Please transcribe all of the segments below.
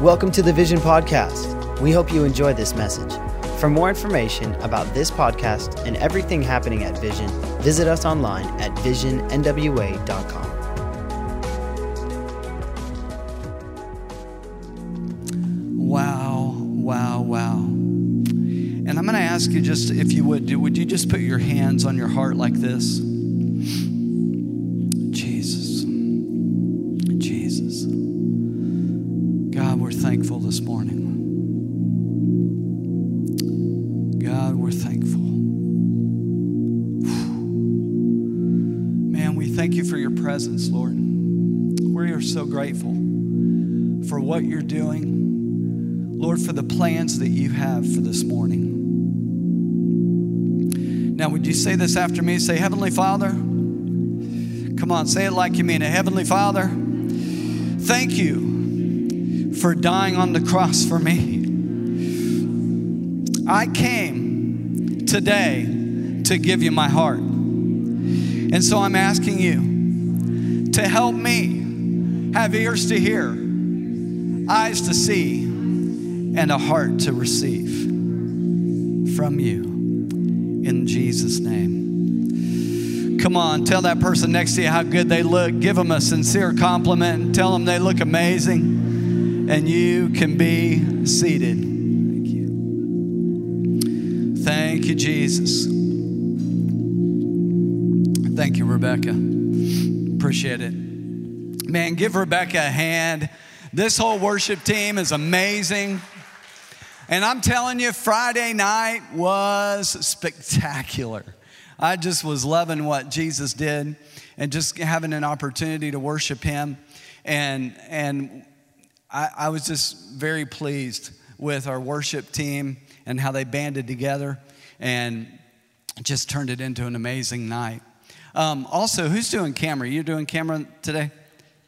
Welcome to the Vision Podcast. We hope you enjoy this message. For more information about this podcast and everything happening at Vision, visit us online at visionnwa.com. Wow, wow, wow. And I'm going to ask you just, if you would, would you just put your hands on your heart like this? What you're doing. Lord, for the plans that you have for this morning. Now, would you say this after me? Say, Heavenly Father. Come on, say it like you mean it. Heavenly Father, thank you for dying on the cross for me. I came today to give you my heart. And so I'm asking you to help me have ears to hear, eyes to see, and a heart to receive from you. In Jesus' name. Come on, tell that person next to you how good they look. Give them a sincere compliment. Tell them they look amazing. And you can be seated. Thank you. Thank you, Jesus. Thank you, Rebecca. Appreciate it. Man, give Rebecca a hand. This whole worship team is amazing. And I'm telling you, Friday night was spectacular. I just was loving what Jesus did and just having an opportunity to worship him. And, and I, I was just very pleased with our worship team and how they banded together and just turned it into an amazing night. Um, also, who's doing camera? You doing camera today?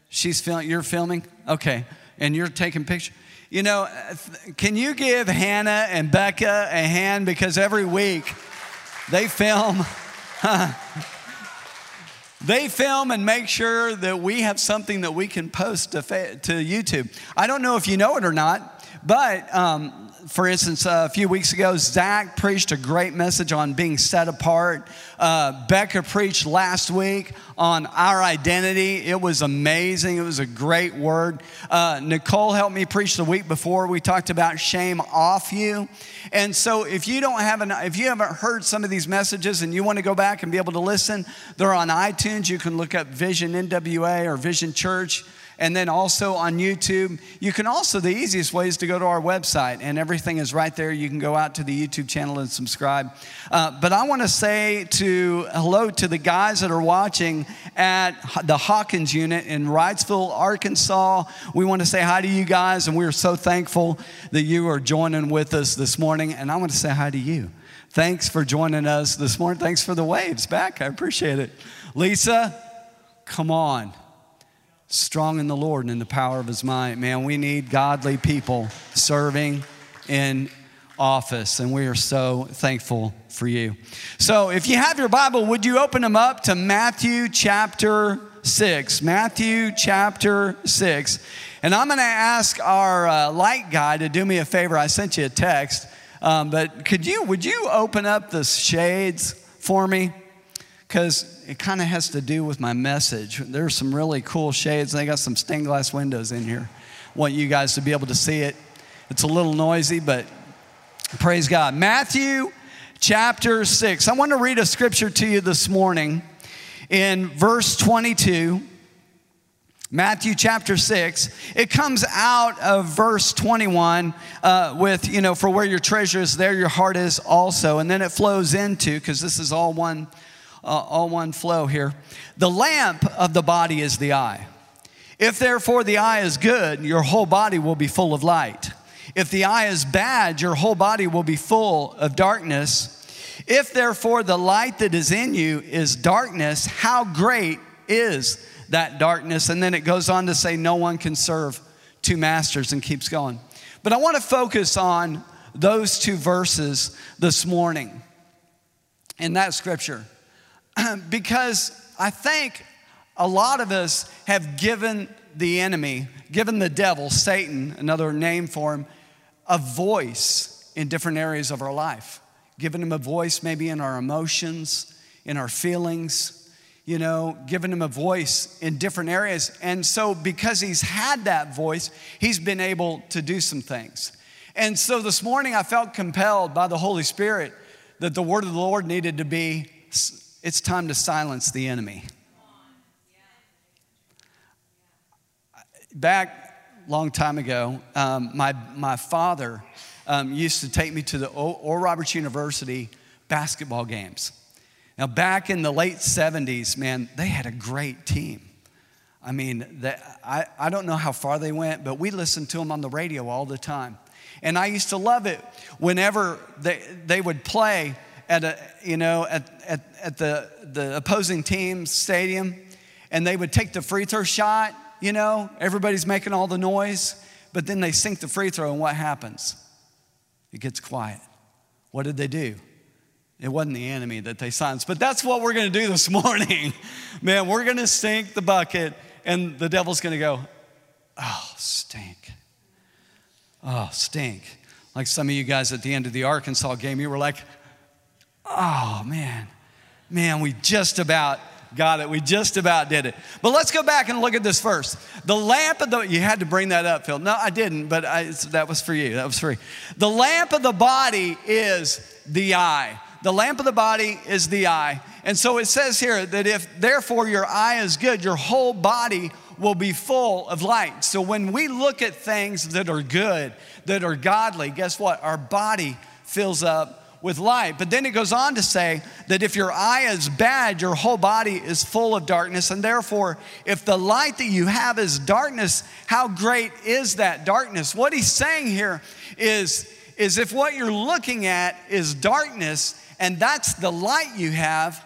She's filming. You're filming. Okay, and you're taking pictures. You know, can you give Hannah and Becca a hand because every week they film. they film and make sure that we have something that we can post to, to YouTube. I don't know if you know it or not, but um, for instance, uh, a few weeks ago, Zach preached a great message on being set apart. Uh, Becca preached last week on our identity. It was amazing. It was a great word. Uh, Nicole helped me preach the week before. We talked about shame off you. And so, if you don't have an, if you haven't heard some of these messages and you want to go back and be able to listen, they're on iTunes. You can look up Vision NWA or Vision Church and then also on YouTube. You can also, the easiest way is to go to our website, and everything is right there. You can go out to the YouTube channel and subscribe. Uh, but I want to say to hello to the guys that are watching at the Hawkins unit in Wrightsville, Arkansas. We want to say hi to you guys, and we are so thankful that you are joining with us this morning. And I want to say hi to you. Thanks for joining us this morning. Thanks for the waves back. I appreciate it. Lisa, come on strong in the Lord and in the power of his might. Man, we need godly people serving in office, and we are so thankful for you. So, if you have your Bible, would you open them up to Matthew chapter 6? Matthew chapter 6. And I'm going to ask our uh, light guy to do me a favor. I sent you a text, um, but could you, would you open up the shades for me? because it kind of has to do with my message. There's some really cool shades. They got some stained glass windows in here. Want you guys to be able to see it. It's a little noisy, but praise God. Matthew chapter 6. I want to read a scripture to you this morning in verse 22. Matthew chapter 6. It comes out of verse 21 uh, with, you know, for where your treasure is, there your heart is also. And then it flows into, because this is all one Uh, all one flow here. The lamp of the body is the eye. If therefore the eye is good, your whole body will be full of light. If the eye is bad, your whole body will be full of darkness. If therefore the light that is in you is darkness, how great is that darkness? And then it goes on to say, No one can serve two masters and keeps going. But I want to focus on those two verses this morning in that scripture. because I think a lot of us have given the enemy, given the devil, Satan, another name for him, a voice in different areas of our life. Given him a voice maybe in our emotions, in our feelings, you know, given him a voice in different areas. And so, because he's had that voice, he's been able to do some things. And so, this morning, I felt compelled by the Holy Spirit that the word of the Lord needed to be it's time to silence the enemy. Back long time ago, um, my, my father um, used to take me to the Oral Roberts University basketball games. Now, back in the late 70s, man, they had a great team. I mean, the, I, I don't know how far they went, but we listened to them on the radio all the time. And I used to love it whenever they, they would play at a, you know, at, at, at the, the opposing team's stadium and they would take the free throw shot, you know, everybody's making all the noise, but then they sink the free throw and what happens? It gets quiet. What did they do? It wasn't the enemy that they silenced, but that's what we're gonna do this morning. Man, we're gonna sink the bucket and the devil's gonna go, oh, stink. Oh, stink. Like some of you guys at the end of the Arkansas game, you were like, oh man, man, we just about got it. We just about did it. But let's go back and look at this first. The lamp of the, you had to bring that up, Phil. No, I didn't, but I, that was for you. That was free. The lamp of the body is the eye. The lamp of the body is the eye. And so it says here that if therefore your eye is good, your whole body will be full of light. So when we look at things that are good, that are godly, guess what? Our body fills up with light. But then it goes on to say that if your eye is bad, your whole body is full of darkness. And therefore, if the light that you have is darkness, how great is that darkness? What he's saying here is, is if what you're looking at is darkness and that's the light you have,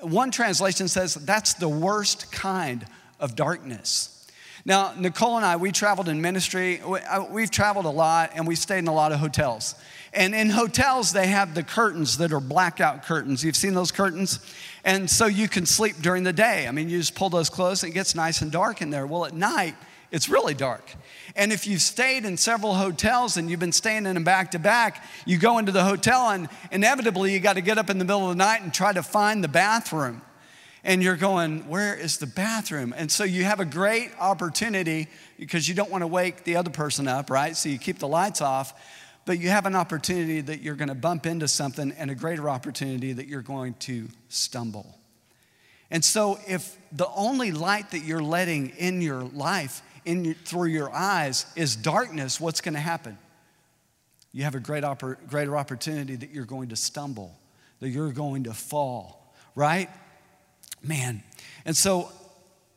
one translation says that's the worst kind of darkness. Now, Nicole and I, we traveled in ministry. Uh, we've traveled a lot and we stayed in a lot of hotels. And in hotels, they have the curtains that are blackout curtains. You've seen those curtains? And so you can sleep during the day. I mean, you just pull those closed and it gets nice and dark in there. Well, at night, it's really dark. And if you've stayed in several hotels and you've been staying in them back to back, you go into the hotel and inevitably you got to get up in the middle of the night and try to find the bathroom and you're going, Where is the bathroom? And so you have a great opportunity because you don't want to wake the other person up, right? So you keep the lights off, but you have an opportunity that you're going to bump into something and a greater opportunity that you're going to stumble. And so if the only light that you're letting in your life, in your, through your eyes, is darkness, what's going to happen? You have a great oppor- greater opportunity that you're going to stumble, that you're going to fall, right? Man. And so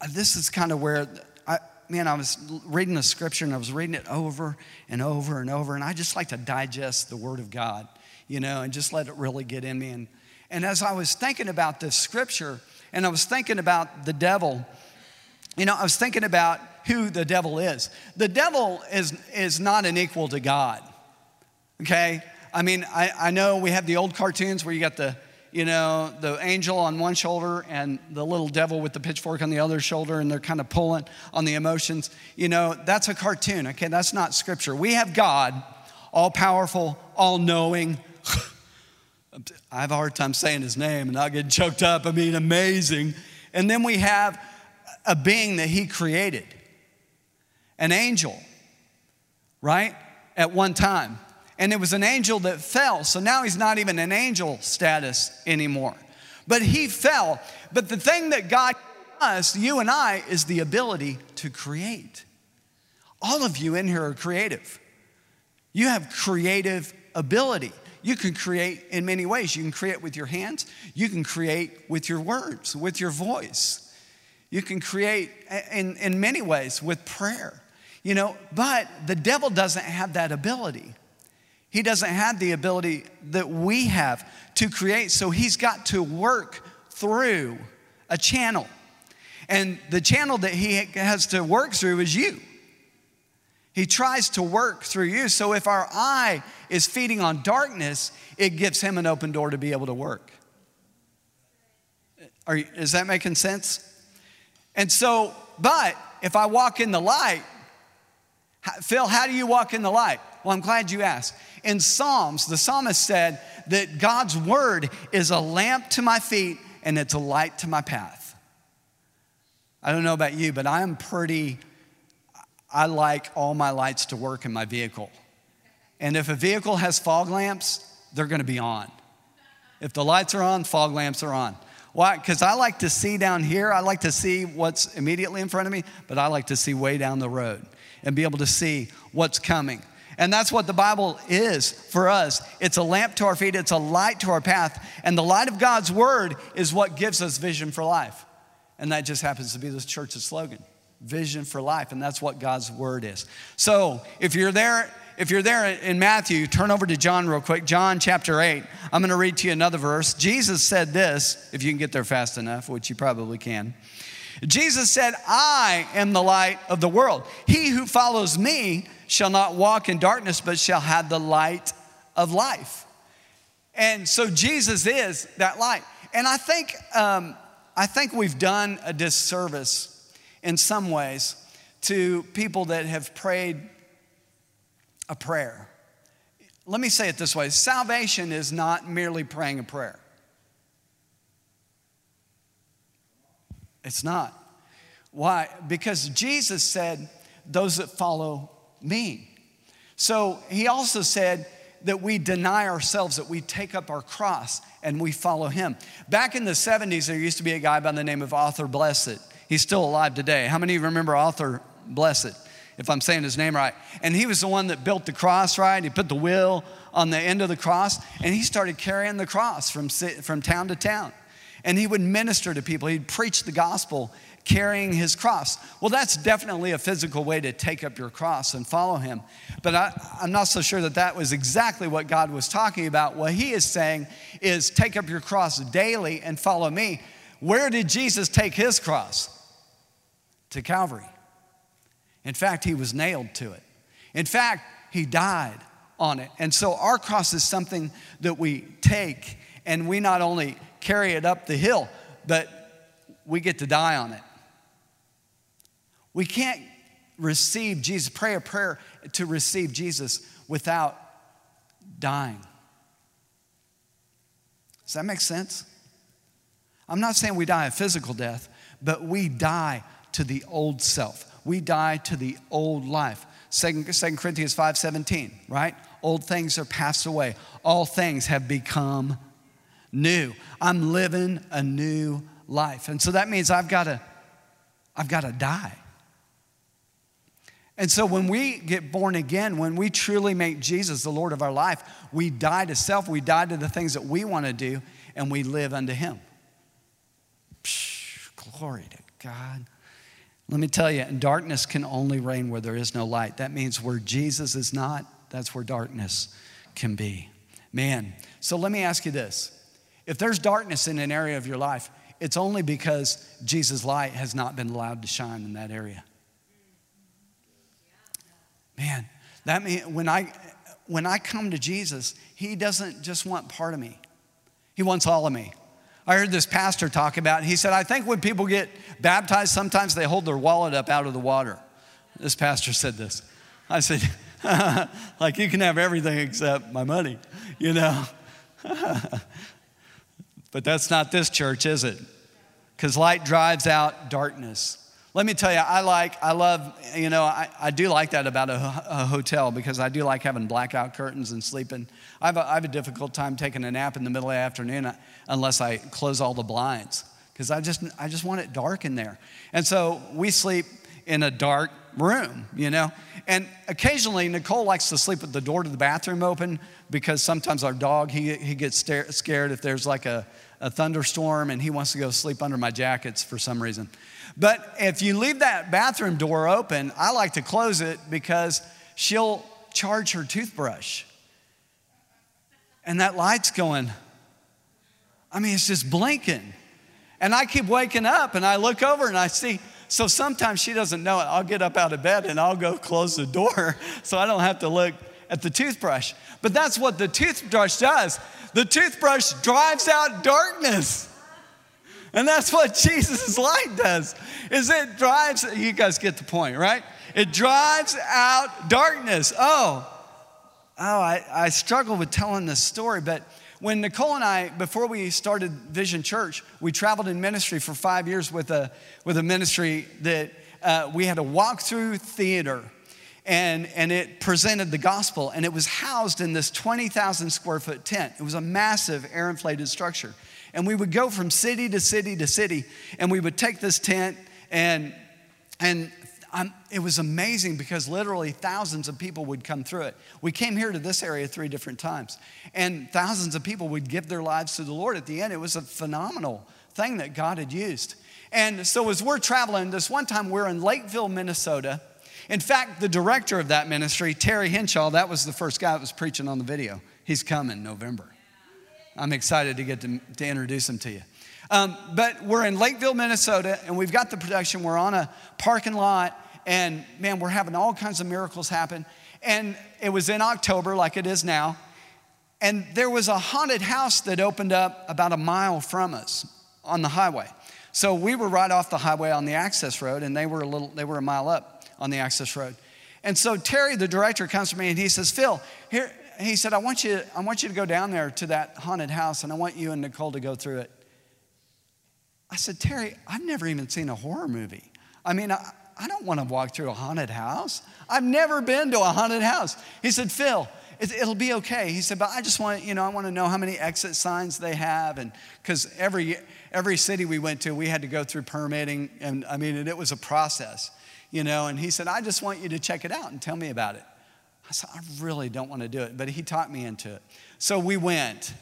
uh, this is kind of where I, man, I was reading the scripture and I was reading it over and over and over. And I just like to digest the word of God, you know, and just let it really get in me. And, and as I was thinking about this scripture and I was thinking about the devil, you know, I was thinking about who the devil is. The devil is, is not an equal to God, okay? I mean, I, I know we have the old cartoons where you got the, you know, the angel on one shoulder and the little devil with the pitchfork on the other shoulder, and they're kind of pulling on the emotions. You know, that's a cartoon, okay? That's not scripture. We have God, all powerful, all knowing. I have a hard time saying his name and not getting choked up. I mean, amazing. And then we have a being that he created, an angel, right? At one time and it was an angel that fell. So now he's not even an angel status anymore. But he fell. But the thing that God us, you and I, is the ability to create. All of you in here are creative. You have creative ability. You can create in many ways. You can create with your hands, you can create with your words, with your voice. You can create in, in many ways with prayer, you know, but the devil doesn't have that ability. He doesn't have the ability that we have to create, so he's got to work through a channel. And the channel that he has to work through is you. He tries to work through you. So if our eye is feeding on darkness, it gives him an open door to be able to work. Are, is that making sense? And so, but if I walk in the light, Phil, how do you walk in the light? Well, I'm glad you asked. In Psalms, the psalmist said that God's word is a lamp to my feet and it's a light to my path. I don't know about you, but I am pretty, I like all my lights to work in my vehicle. And if a vehicle has fog lamps, they're gonna be on. If the lights are on, fog lamps are on. Why? Because I like to see down here. I like to see what's immediately in front of me, but I like to see way down the road and be able to see what's coming. And that's what the Bible is for us. It's a lamp to our feet, it's a light to our path. And the light of God's word is what gives us vision for life. And that just happens to be this church's slogan vision for life. And that's what God's word is. So if you're there, if you're there in Matthew, turn over to John real quick. John chapter 8. I'm going to read to you another verse. Jesus said this, if you can get there fast enough, which you probably can. Jesus said, I am the light of the world. He who follows me shall not walk in darkness, but shall have the light of life. And so Jesus is that light. And I think, um, I think we've done a disservice in some ways to people that have prayed a prayer. Let me say it this way salvation is not merely praying a prayer. It's not. Why? Because Jesus said, Those that follow me. So he also said that we deny ourselves, that we take up our cross and we follow him. Back in the 70s, there used to be a guy by the name of Arthur Blessitt. He's still alive today. How many of you remember Arthur Blessitt? If I'm saying his name right. And he was the one that built the cross, right? He put the wheel on the end of the cross and he started carrying the cross from, from town to town. And he would minister to people, he'd preach the gospel carrying his cross. Well, that's definitely a physical way to take up your cross and follow him. But I, am not so sure that that was exactly what God was talking about. What he is saying is take up your cross daily and follow me. Where did Jesus take his cross? To Calvary. In fact, he was nailed to it. In fact, he died on it. And so our cross is something that we take and we not only carry it up the hill, but we get to die on it. We can't receive Jesus, pray a prayer to receive Jesus without dying. Does that make sense? I'm not saying we die a physical death, but we die to the old self. We die to the old life. 2 Corinthians 5:17, right? Old things are passed away. All things have become new. I'm living a new life. And so that means I've got to I've got to die. And so when we get born again, when we truly make Jesus the Lord of our life, we die to self, we die to the things that we want to do, and we live unto Him. Psh, glory to God. Let me tell you, darkness can only reign where there is no light. That means where Jesus is not, that's where darkness can be. Man, so let me ask you this. If there's darkness in an area of your life, it's only because Jesus' light has not been allowed to shine in that area. Man, that means when I when I come to Jesus, he doesn't just want part of me. He wants all of me. I heard this pastor talk about, he said, I think when people get baptized, sometimes they hold their wallet up out of the water. This pastor said this. I said, like you can have everything except my money, you know. but that's not this church, is it? Because light drives out darkness. Let me tell you, I like, I love, you know, I, I do like that about a, a, hotel because I do like having blackout curtains and sleeping. I have, a, I have a difficult time taking a nap in the middle of the afternoon uh, unless I close all the blinds because I just, I just want it dark in there. And so we sleep in a dark room, you know. And occasionally, Nicole likes to sleep with the door to the bathroom open because sometimes our dog, he, he gets scared if there's like a, a thunderstorm and he wants to go sleep under my jackets for some reason. But if you leave that bathroom door open, I like to close it because she'll charge her toothbrush. And that light's going, I mean, it's just blinking. And I keep waking up and I look over and I see, so sometimes she doesn't know it. I'll get up out of bed and I'll go close the door so I don't have to look at the toothbrush. But that's what the toothbrush does. The toothbrush drives out darkness. And that's what Jesus' light does. Is it drives you guys get the point, right? It drives out darkness. Oh. Oh, I, I struggle with telling this story, but when Nicole and I, before we started Vision Church, we traveled in ministry for five years with a, with a ministry that uh, we had a walk through theater and, and it presented the gospel and it was housed in this 20,000 square foot tent. It was a massive air inflated structure. And we would go from city to city to city and we would take this tent and, and um, it was amazing because literally thousands of people would come through it. We came here to this area three different times, and thousands of people would give their lives to the Lord at the end. It was a phenomenal thing that God had used. And so, as we're traveling, this one time we're in Lakeville, Minnesota. In fact, the director of that ministry, Terry Henshaw, that was the first guy that was preaching on the video. He's coming November. I'm excited to get to, to introduce them to you. Um, but we're in Lakeville, Minnesota, and we've got the production. We're on a parking lot, and man, we're having all kinds of miracles happen. And it was in October, like it is now. And there was a haunted house that opened up about a mile from us on the highway. So we were right off the highway on the access road, and they were a little, they were a mile up on the access road. And so Terry, the director, comes to me and he says, Phil, here, he said, I want you, I want you to go down there to that haunted house and I want you and Nicole to go through it. I said, Terry, I've never even seen a horror movie. I mean, I, I don't want to walk through a haunted house. I've never been to a haunted house. He said, Phil, it, will be okay. He said, but I just want, you know, I want to know how many exit signs they have. And because every, every city we went to, we had to go through permitting. And I mean, it was a process, you know. And he said, I just want you to check it out and tell me about it. I said, I really don't want to do it. But he talked me into it. So we went.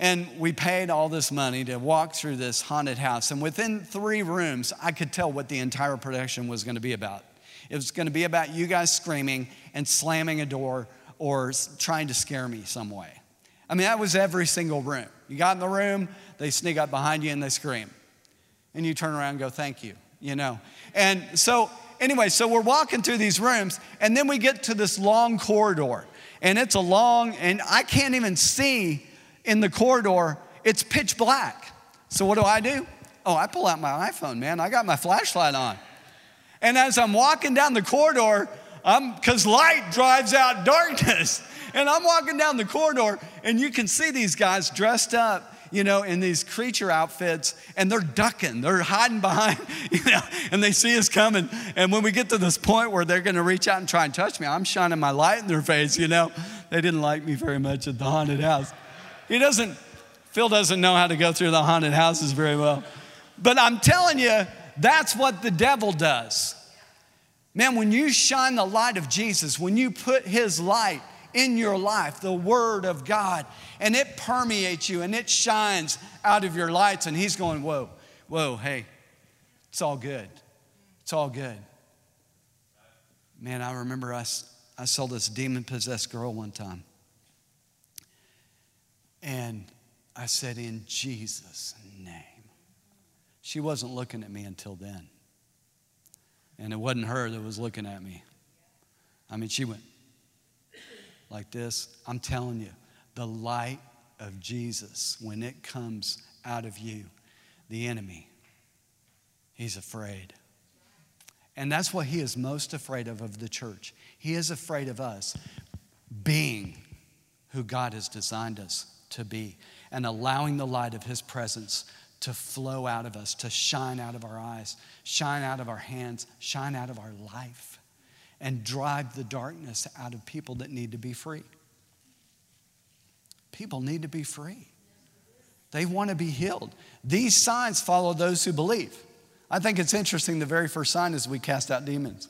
And we paid all this money to walk through this haunted house. And within three rooms, I could tell what the entire production was going to be about. It was going to be about you guys screaming and slamming a door or trying to scare me some way. I mean, that was every single room. You got in the room, they sneak up behind you and they scream. And you turn around and go, thank you, you know. And so, anyway, so we're walking through these rooms, and then we get to this long corridor. And it's a long, and I can't even see in the corridor, it's pitch black. So what do I do? Oh, I pull out my iPhone, man. I got my flashlight on. And as I'm walking down the corridor, I'm because light drives out darkness. And I'm walking down the corridor, and you can see these guys dressed up, you know, in these creature outfits, and they're ducking, they're hiding behind, you know, and they see us coming. And when we get to this point where they're gonna reach out and try and touch me, I'm shining my light in their face, you know. They didn't like me very much at the haunted house. He doesn't, Phil doesn't know how to go through the haunted houses very well. But I'm telling you, that's what the devil does. Man, when you shine the light of Jesus, when you put his light in your life, the Word of God, and it permeates you and it shines out of your lights, and he's going, Whoa, whoa, hey, it's all good. It's all good. Man, I remember I, I saw this demon possessed girl one time. And I said, In Jesus' name. She wasn't looking at me until then. And it wasn't her that was looking at me. I mean, she went like this. I'm telling you, the light of Jesus, when it comes out of you, the enemy, he's afraid. And that's what he is most afraid of of the church. He is afraid of us being who God has designed us to be and allowing the light of His presence to flow out of us, to shine out of our eyes, shine out of our hands, shine out of our life, and drive the darkness out of people that need to be free. People need to be free. They want to be healed. These signs follow those who believe. I think it's interesting the very first sign is we cast out demons.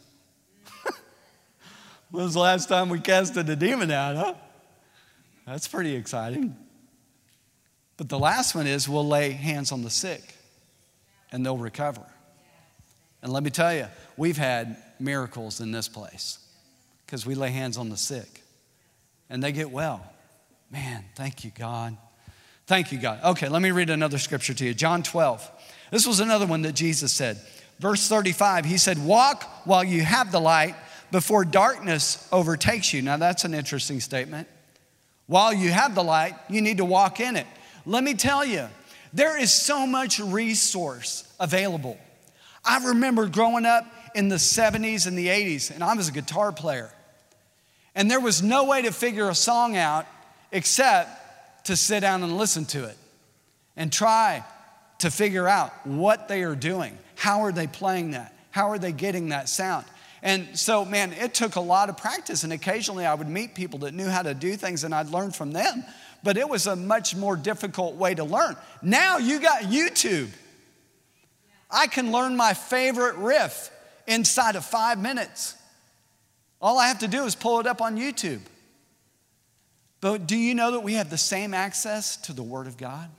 when was the last time we casted a demon out, huh? That's pretty exciting. But the last one is we'll lay hands on the sick and they'll recover. And let me tell you, we've had miracles in this place because we lay hands on the sick and they get well. Man, thank you, God. Thank you, God. Okay, let me read another scripture to you. John 12. This was another one that Jesus said. Verse 35, he said, Walk while you have the light before darkness overtakes you. Now, that's an interesting statement. While you have the light, you need to walk in it. Let me tell you, There is so much resource available. I remember growing up in the 70s and the 80s, and I was a guitar player. And there was no way to figure a song out except to sit down and listen to it and try to figure out what they are doing. How are they playing that? How are they getting that sound? And so, man, it took a lot of practice. And occasionally I would meet people that knew how to do things and I'd learn from them. But it was a much more difficult way to learn. Now you got YouTube. I can learn my favorite riff inside of five minutes. All I have to do is pull it up on YouTube. But do you know that we have the same access to the Word of God?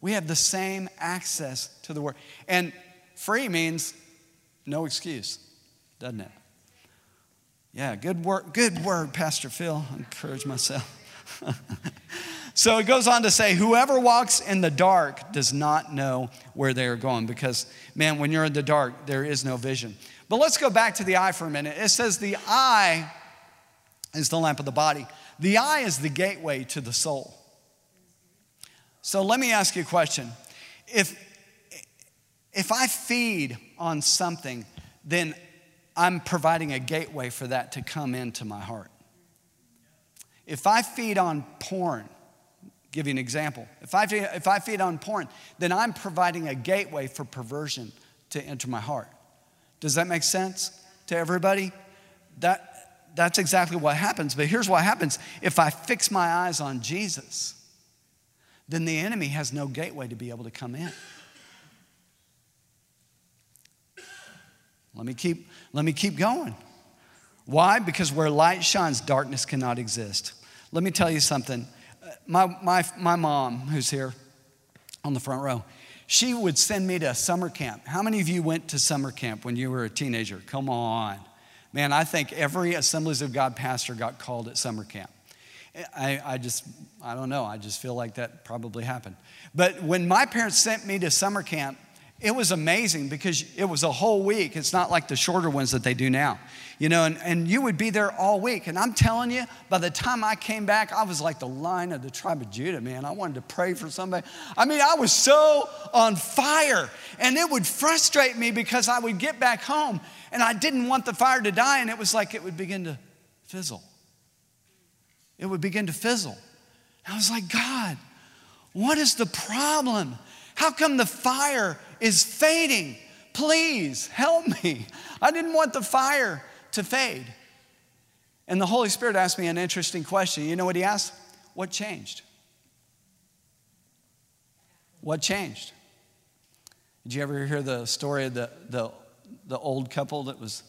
We have the same access to the Word. And free means no excuse, doesn't it? Yeah, good work, good word, Pastor Phil. I encourage myself. so it goes on to say, whoever walks in the dark does not know where they are going because, man, when you're in the dark, there is no vision. But let's go back to the eye for a minute. It says the eye is the lamp of the body, the eye is the gateway to the soul. So let me ask you a question. If, if I feed on something, then I'm providing a gateway for that to come into my heart. If I feed on porn, give you an example. If I, feed, if I feed on porn, then I'm providing a gateway for perversion to enter my heart. Does that make sense to everybody? That, that's exactly what happens. But here's what happens if I fix my eyes on Jesus, then the enemy has no gateway to be able to come in. Let me keep, let me keep going. Why? Because where light shines, darkness cannot exist. Let me tell you something. Uh, my, my, my mom, who's here on the front row, she would send me to summer camp. How many of you went to summer camp when you were a teenager? Come on. Man, I think every Assemblies of God pastor got called at summer camp. I, I just, I don't know, I just feel like that probably happened. But when my parents sent me to summer camp, it was amazing because it was a whole week. It's not like the shorter ones that they do now, you know, and, and you would be there all week. And I'm telling you, by the time I came back, I was like the lion of the tribe of Judah, man. I wanted to pray for somebody. I mean, I was so on fire. And it would frustrate me because I would get back home and I didn't want the fire to die. And it was like it would begin to fizzle. It would begin to fizzle. I was like, God, what is the problem? How come the fire is fading? Please help me. I didn't want the fire to fade. And the Holy Spirit asked me an interesting question. You know what he asked? What changed? What changed? Did you ever hear the story of the, the, the old couple that was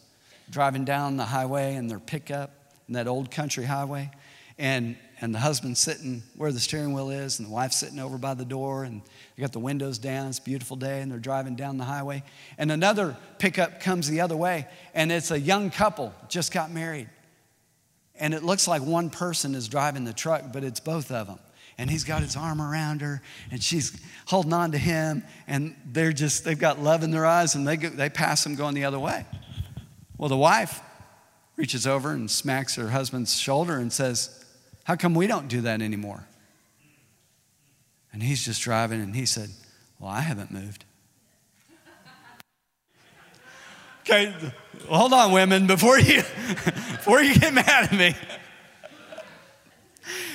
driving down the highway in their pickup, in that old country highway? And and the husband's sitting where the steering wheel is, and the wife's sitting over by the door, and they got the windows down. It's a beautiful day, and they're driving down the highway. And another pickup comes the other way, and it's a young couple just got married. And it looks like one person is driving the truck, but it's both of them. And he's got his arm around her, and she's holding on to him, and they're just, they've got love in their eyes, and they, go, they pass him going the other way. Well, the wife reaches over and smacks her husband's shoulder and says, how come we don't do that anymore? And he's just driving and he said, Well, I haven't moved. Okay, hold on, women, before you, before you get mad at me.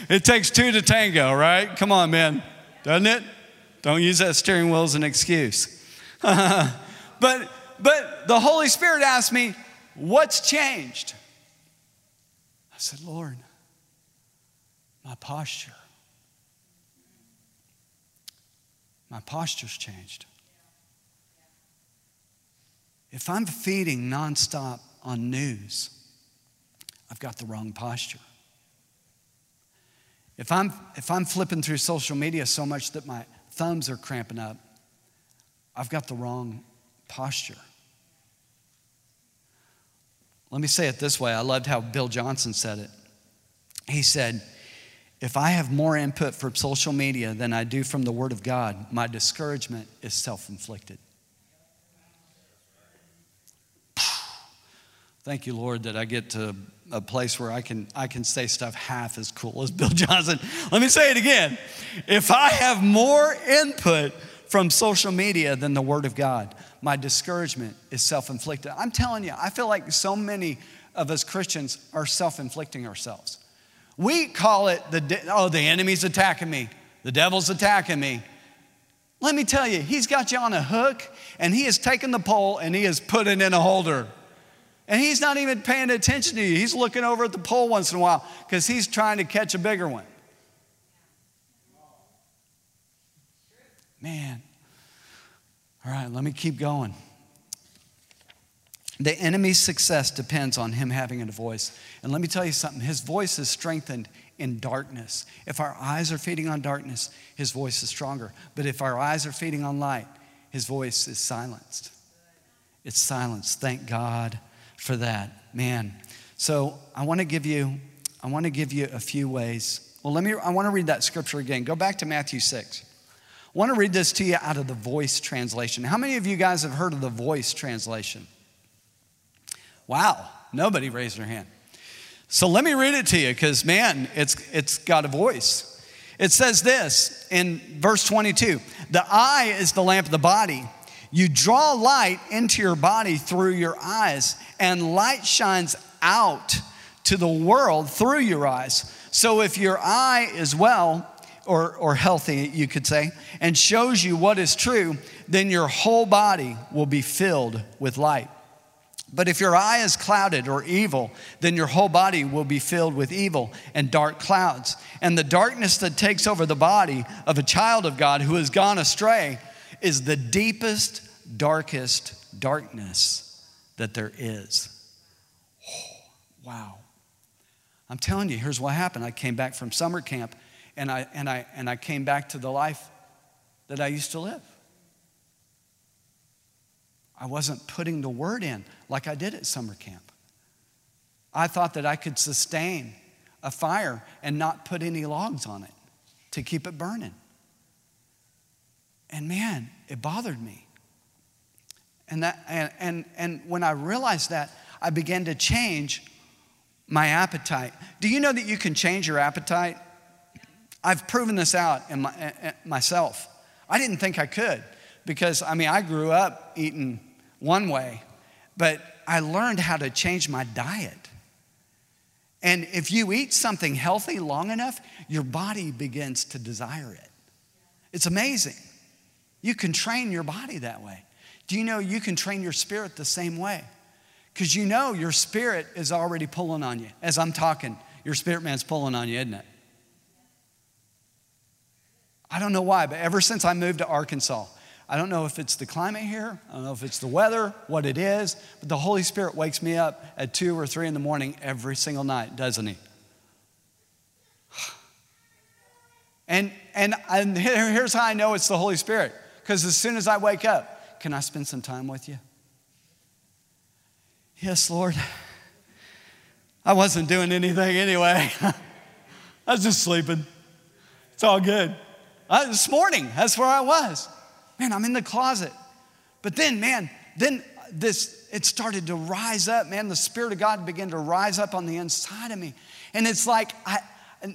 It takes two to tango, right? Come on, man. Doesn't it? Don't use that steering wheel as an excuse. but, but the Holy Spirit asked me, What's changed? I said, Lord, my posture. My posture's changed. If I'm feeding nonstop on news, I've got the wrong posture. If I'm, if I'm flipping through social media so much that my thumbs are cramping up, I've got the wrong posture. Let me say it this way. I loved how Bill Johnson said it. He said, if I have more input from social media than I do from the Word of God, my discouragement is self inflicted. Thank you, Lord, that I get to a place where I can, I can say stuff half as cool as Bill Johnson. Let me say it again. If I have more input from social media than the Word of God, my discouragement is self inflicted. I'm telling you, I feel like so many of us Christians are self inflicting ourselves. We call it the, oh, the enemy's attacking me, the devil's attacking me. Let me tell you, he's got you on a hook and he has taken the pole and he has put it in a holder. And he's not even paying attention to you. He's looking over at the pole once in a while because he's trying to catch a bigger one. Man. All right, let me keep going. The enemy's success depends on him having a voice. And let me tell you something his voice is strengthened in darkness. If our eyes are feeding on darkness, his voice is stronger. But if our eyes are feeding on light, his voice is silenced. It's silenced. Thank God for that. Man. So I want to give you I want to give you a few ways. Well, let me I want to read that scripture again. Go back to Matthew 6. I want to read this to you out of the voice translation. How many of you guys have heard of the voice translation? Wow, nobody raised their hand. So let me read it to you because, man, it's, it's got a voice. It says this in verse 22 The eye is the lamp of the body. You draw light into your body through your eyes, and light shines out to the world through your eyes. So if your eye is well, or, or healthy, you could say, and shows you what is true, then your whole body will be filled with light. But if your eye is clouded or evil, then your whole body will be filled with evil and dark clouds. And the darkness that takes over the body of a child of God who has gone astray is the deepest, darkest darkness that there is. Oh, wow. I'm telling you, here's what happened. I came back from summer camp and I, and, I, and I came back to the life that I used to live. I wasn't putting the word in like I did at summer camp. I thought that I could sustain a fire and not put any logs on it to keep it burning. And man, it bothered me. And, that, and, and, and when I realized that, I began to change my appetite. Do you know that you can change your appetite? I've proven this out in my, in myself. I didn't think I could because, I mean, I grew up eating one way, but I learned how to change my diet. And if you eat something healthy long enough, your body begins to desire it. It's amazing. You can train your body that way. Do you know you can train your spirit the same way? Because you know your spirit is already pulling on you. As I'm talking, your spirit man's pulling on you, isn't it? I don't know why, but ever since I moved to Arkansas, I don't know if it's the climate here, I don't know if it's the weather, what it is, but the Holy Spirit wakes me up at two or three in the morning every single night, doesn't He? And, and, and here's how I know it's the Holy Spirit because as soon as I wake up, can I spend some time with you? Yes, Lord. I wasn't doing anything anyway. I was just sleeping. It's all good. I, this morning, that's where I was. Man, I'm in the closet. But then, man, then this, it started to rise up, man. The Spirit of God began to rise up on the inside of me. And it's like, I,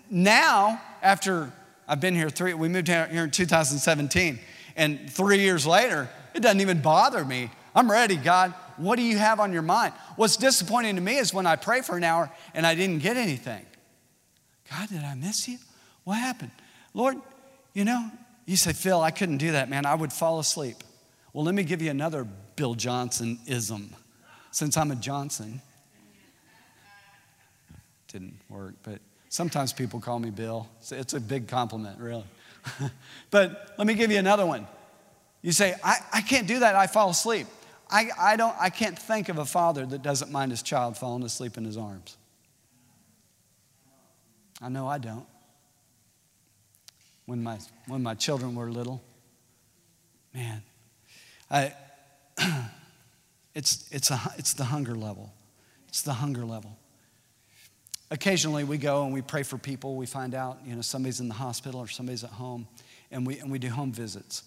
now, after I've been here three, we moved here in 2017, and three years later, it doesn't even bother me. I'm ready, God. What do you have on your mind? What's disappointing to me is when I pray for an hour and I didn't get anything. God, did I miss you? What happened? Lord, you know, you say, Phil, I couldn't do that, man. I would fall asleep. Well, let me give you another Bill Johnson ism. Since I'm a Johnson, didn't work, but sometimes people call me Bill. It's a big compliment, really. but let me give you another one. You say, I, I can't do that, I fall asleep. I, I, don't, I can't think of a father that doesn't mind his child falling asleep in his arms. I know I don't when my, when my children were little. Man, I, it's, it's, a, it's the hunger level. It's the hunger level. Occasionally we go and we pray for people. We find out, you know, somebody's in the hospital or somebody's at home, and we, and we do home visits.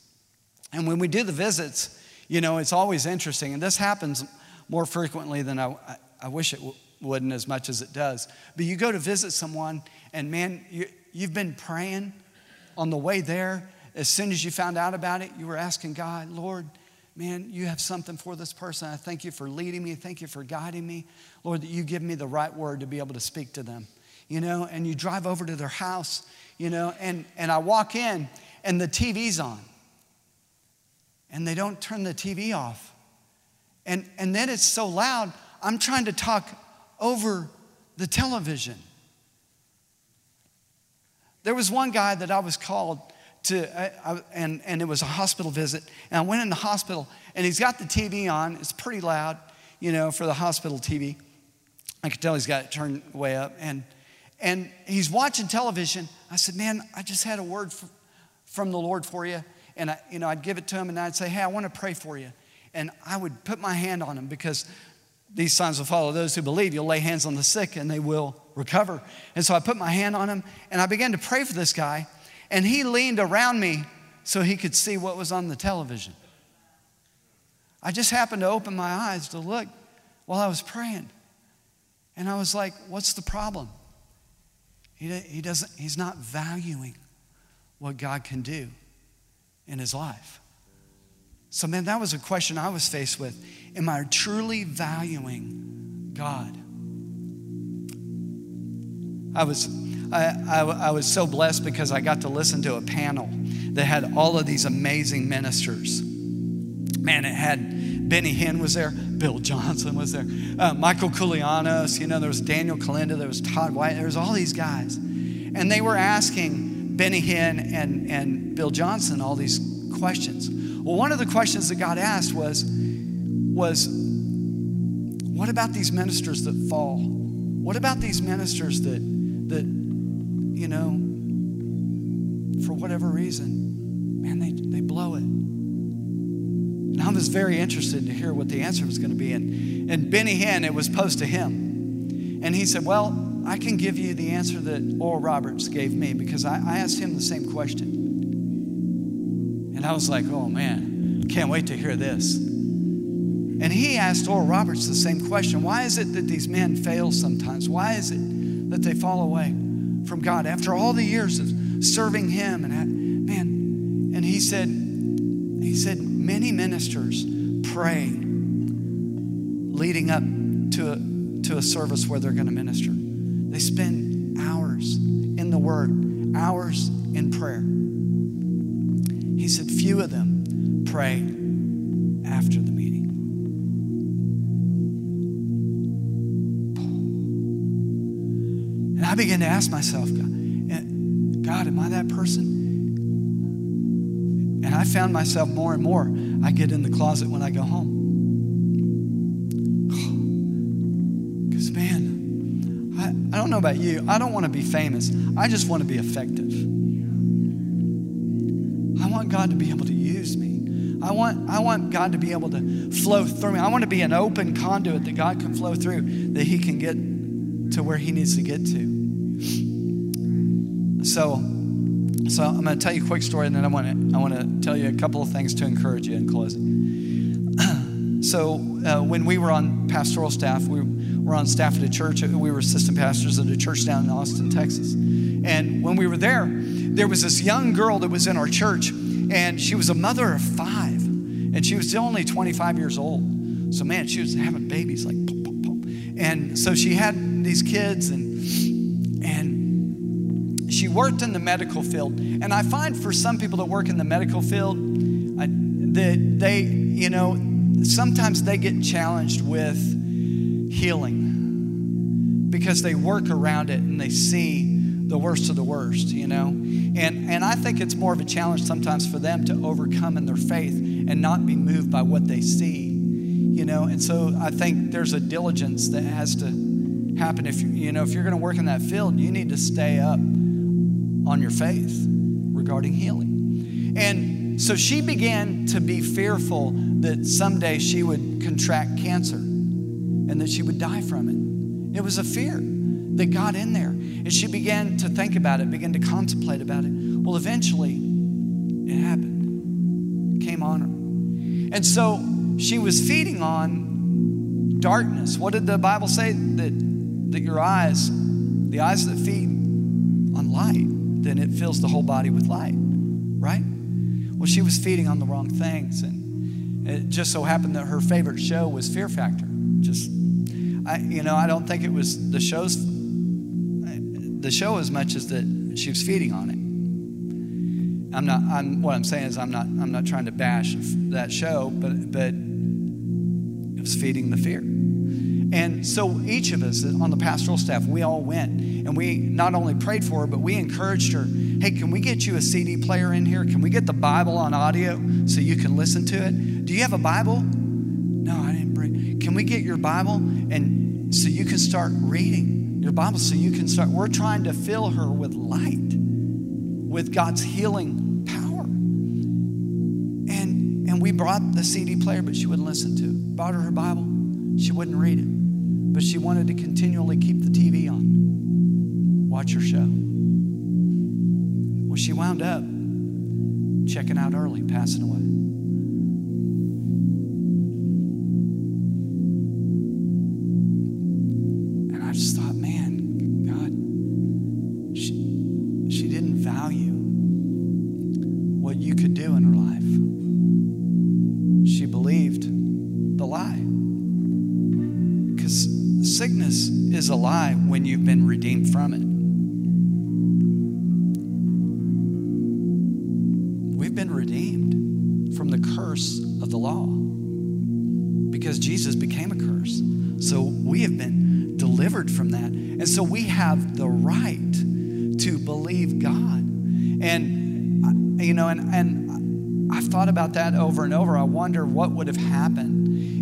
And when we do the visits, you know, it's always interesting, and this happens more frequently than I, I, wish it w- wouldn't as much as it does. But you go to visit someone, and man, you, you've been praying on the way there. As soon as you found out about it, you were asking God, Lord, man, you have something for this person. I thank you for leading me. Thank you for guiding me. Lord, that you give me the right word to be able to speak to them. You know, and you drive over to their house, you know, and, and I walk in and the TV's on. And they don't turn the TV off. And, and then it's so loud, I'm trying to talk over the television. There was one guy that I was called to, I, I, and, and it was a hospital visit. And I went in the hospital, and he's got the TV on. It's pretty loud, you know, for the hospital TV. I could tell he's got it turned way up. And, and he's watching television. I said, Man, I just had a word for, from the Lord for you. And I, you know, I'd give it to him, and I'd say, Hey, I want to pray for you. And I would put my hand on him because these signs will follow those who believe. You'll lay hands on the sick, and they will recover. And so I put my hand on him, and I began to pray for this guy. And he leaned around me so he could see what was on the television. I just happened to open my eyes to look while I was praying. And I was like, what's the problem? He, he doesn't, he's not valuing what God can do in his life. So, man, that was a question I was faced with. Am I truly valuing God? I was, I, I, was so blessed because I got to listen to a panel that had all of these amazing ministers. Man, it had Benny Hinn was there, Bill Johnson was there, uh, Michael Koulianos, you know, there was Daniel Kolenda, there was Todd White, there was all these guys. And they were asking Benny Hinn and, and Bill Johnson all these questions. Well, one of the questions that God asked was, was, what about these ministers that fall? What about these ministers that, that you know, for whatever reason, man, they, they blow it? And I was very interested to hear what the answer was going to be. And, and Benny Hinn, it was posed to him. And he said, Well, I can give you the answer that Oral Roberts gave me because I, I asked him the same question. And I was like, Oh man, can't wait to hear this. And he asked Oral Roberts the same question Why is it that these men fail sometimes? Why is it that they fall away from God after all the years of serving Him? And man, and he said, he said, many ministers pray leading up to a, to a service where they're going to minister. They spend hours in the Word, hours in prayer. He said, few of them pray after the I began to ask myself, God, am I that person? And I found myself more and more, I get in the closet when I go home. Because, man, I, I don't know about you. I don't want to be famous. I just want to be effective. I want God to be able to use me. I want, I want God to be able to flow through me. I want to be an open conduit that God can flow through, that He can get to where He needs to get to. So, so I'm going to tell you a quick story, and then I want to I want to tell you a couple of things to encourage you in closing. so uh, when we were on pastoral staff, we were on staff at a church. We were assistant pastors at a church down in Austin, Texas. And when we were there, there was this young girl that was in our church, and she was a mother of five, and she was only 25 years old. So man, she was having babies like, pop, pop, pop. and so she had these kids, and she worked in the medical field. And I find for some people that work in the medical field, I, that they, you know, sometimes they get challenged with healing because they work around it and they see the worst of the worst, you know? And, and I think it's more of a challenge sometimes for them to overcome in their faith and not be moved by what they see, you know? And so I think there's a diligence that has to happen. If, you know, if you're going to work in that field, you need to stay up on your faith regarding healing. And so she began to be fearful that someday she would contract cancer and that she would die from it. It was a fear that got in there. And she began to think about it, began to contemplate about it. Well, eventually, it happened, came on her. And so she was feeding on darkness. What did the Bible say? That, that your eyes, the eyes that feed on light, then it fills the whole body with light, right? Well, she was feeding on the wrong things. And it just so happened that her favorite show was Fear Factor. Just, I, you know, I don't think it was the show's, the show as much as that she was feeding on it. I'm not, I'm, what I'm saying is I'm not, I'm not trying to bash that show, but, but it was feeding the fear. And so each of us on the pastoral staff, we all went and we not only prayed for her, but we encouraged her hey, can we get you a CD player in here? Can we get the Bible on audio so you can listen to it? Do you have a Bible? No, I didn't bring. Can we get your Bible and so you can start reading your Bible so you can start? We're trying to fill her with light, with God's healing power. And and we brought the CD player, but she wouldn't listen to it. Brought her her Bible, she wouldn't read it but she wanted to continually keep the TV on, watch her show. Well, she wound up checking out early, passing away. Sickness is a lie when you've been redeemed from it. We've been redeemed from the curse of the law because Jesus became a curse. So we have been delivered from that. And so we have the right to believe God. And, uh, you know, and, and I've thought about that over and over. I wonder what would have happened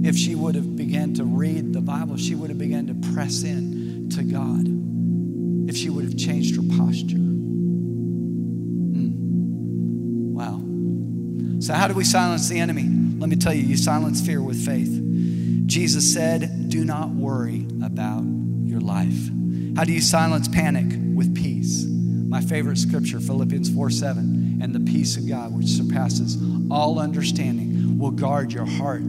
if she would have began to read the Bible, she would have begun to press in to God, if she would have changed her posture. Mm. Wow. So, how do we silence the enemy? Let me tell you, you silence fear with faith. Jesus said, Do not worry about your life. How do you silence panic? With peace. My favorite scripture, Philippians 4 7, and the peace of God, which surpasses all understanding, will guard your heart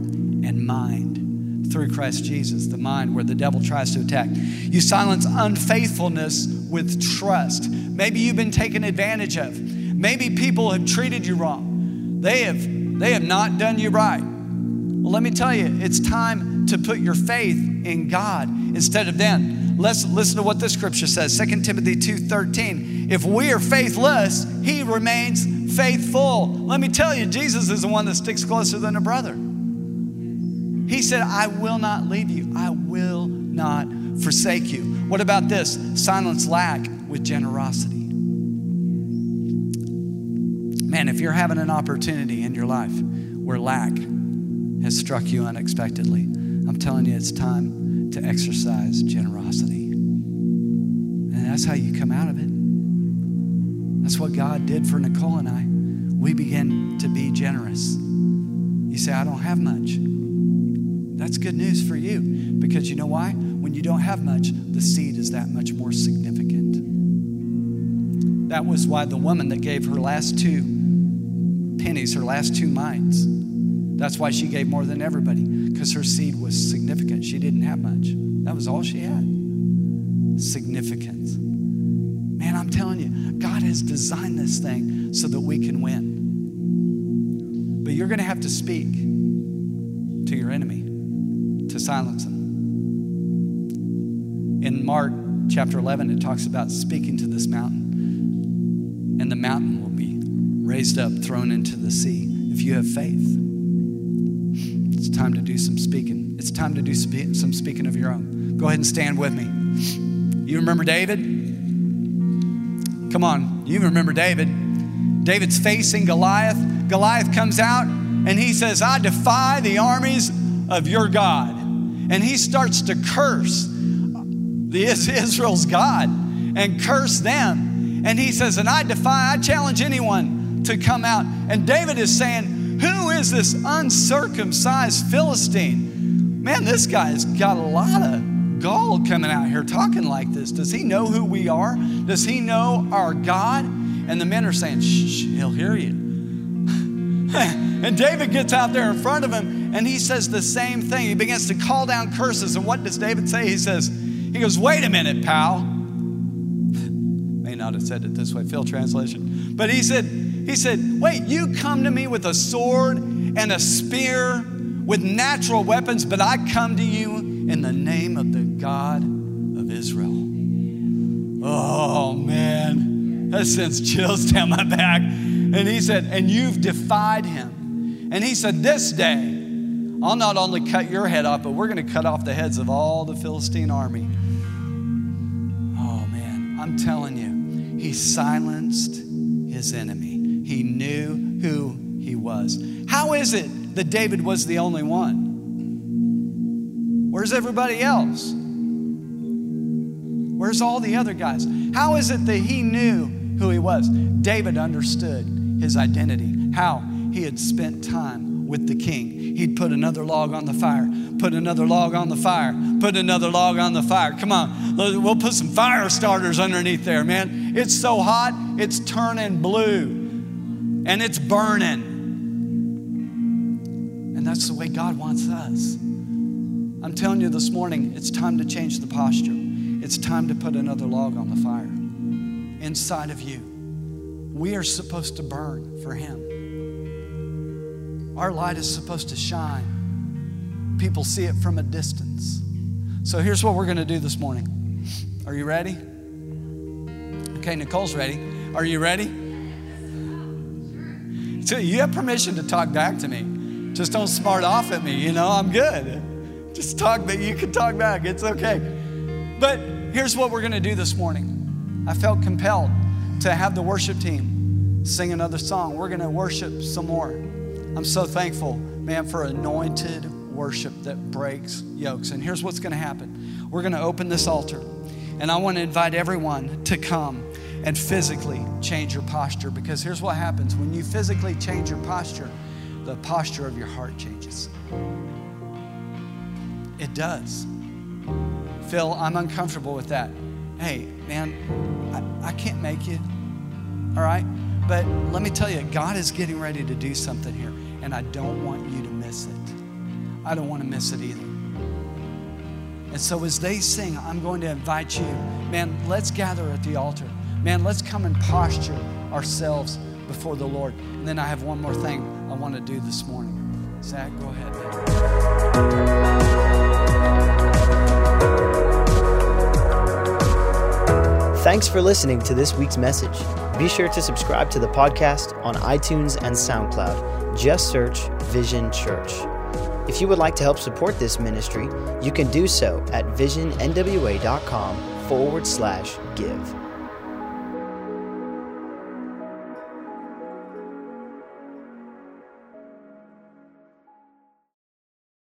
and mind through Christ Jesus, the mind where the devil tries to attack. You silence unfaithfulness with trust. Maybe you've been taken advantage of. Maybe people have treated you wrong. They have, they have not done you right. Well, let me tell you, it's time to put your faith in God instead of them. Let's listen to what this scripture says. 2 Timothy 2:13. If we are faithless, he remains faithful. Let me tell you, Jesus is the one that sticks closer than a brother. He said, I will not leave you. I will not forsake you. What about this? Silence lack with generosity. Man, if you're having an opportunity in your life where lack has struck you unexpectedly, I'm telling you, it's time to exercise generosity. And that's how you come out of it. That's what God did for Nicole and I. We begin to be generous. You say, I don't have much. That's good news for you because you know why? When you don't have much, the seed is that much more significant. That was why the woman that gave her last two pennies, her last two mites, that's why she gave more than everybody because her seed was significant. She didn't have much, that was all she had. Significance. Man, I'm telling you, God has designed this thing so that we can win. But you're going to have to speak to your enemy silence them. In Mark chapter 11, it talks about speaking to this mountain, and the mountain will be raised up, thrown into the sea if you have faith. It's time to do some speaking. It's time to do some speaking of your own. Go ahead and stand with me. You remember David? Come on, you remember David. David's facing Goliath. Goliath comes out and he says, I defy the armies of your God. And he starts to curse the Israel's God and curse them. And he says, And I defy, I challenge anyone to come out. And David is saying, Who is this uncircumcised Philistine? Man, this guy's got a lot of gall coming out here talking like this. Does he know who we are? Does he know our God? And the men are saying, Shh, he'll hear you. and David gets out there in front of him and he says the same thing. He begins to call down curses. And what does David say? He says, He goes, Wait a minute, pal. May not have said it this way, Phil translation. But he said, he said, Wait, you come to me with a sword and a spear with natural weapons, but I come to you in the name of the God of Israel. Oh man, that sends chills down my back. And he said, And you've defied him. And he said, This day, I'll not only cut your head off, but we're going to cut off the heads of all the Philistine army. Oh man, I'm telling you, he silenced his enemy. He knew who he was. How is it that David was the only one? Where's everybody else? Where's all the other guys? How is it that he knew who he was? David understood his identity, how he had spent time with the king. He'd put another log on the fire, put another log on the fire, put another log on the fire. Come on, we'll put some fire starters underneath there, man. It's so hot, it's turning blue and it's burning. And that's the way God wants us. I'm telling you this morning, it's time to change the posture. It's time to put another log on the fire inside of you. We are supposed to burn for Him. Our light is supposed to shine. People see it from a distance. So here's what we're going to do this morning. Are you ready? Okay, Nicole's ready. Are you ready? So you have permission to talk back to me. Just don't smart off at me, you know, I'm good. Just talk, but you can talk back. It's okay. But here's what we're going to do this morning. I felt compelled to have the worship team sing another song. We're going to worship some more. I'm so thankful, man, for anointed worship that breaks yokes. And here's what's going to happen we're going to open this altar, and I want to invite everyone to come and physically change your posture because here's what happens when you physically change your posture, the posture of your heart changes. It does. Phil, I'm uncomfortable with that. Hey, man, I, I can't make you. All right? But let me tell you, God is getting ready to do something here, and I don't want you to miss it. I don't want to miss it either. And so as they sing, I'm going to invite you, man, let's gather at the altar. Man, let's come and posture ourselves before the Lord. And then I have one more thing I want to do this morning. Zach, go ahead. Man. Thanks for listening to this week's message. Be sure to subscribe to the podcast on iTunes and SoundCloud. Just search Vision Church. If you would like to help support this ministry, you can do so at visionnwa.com forward slash give.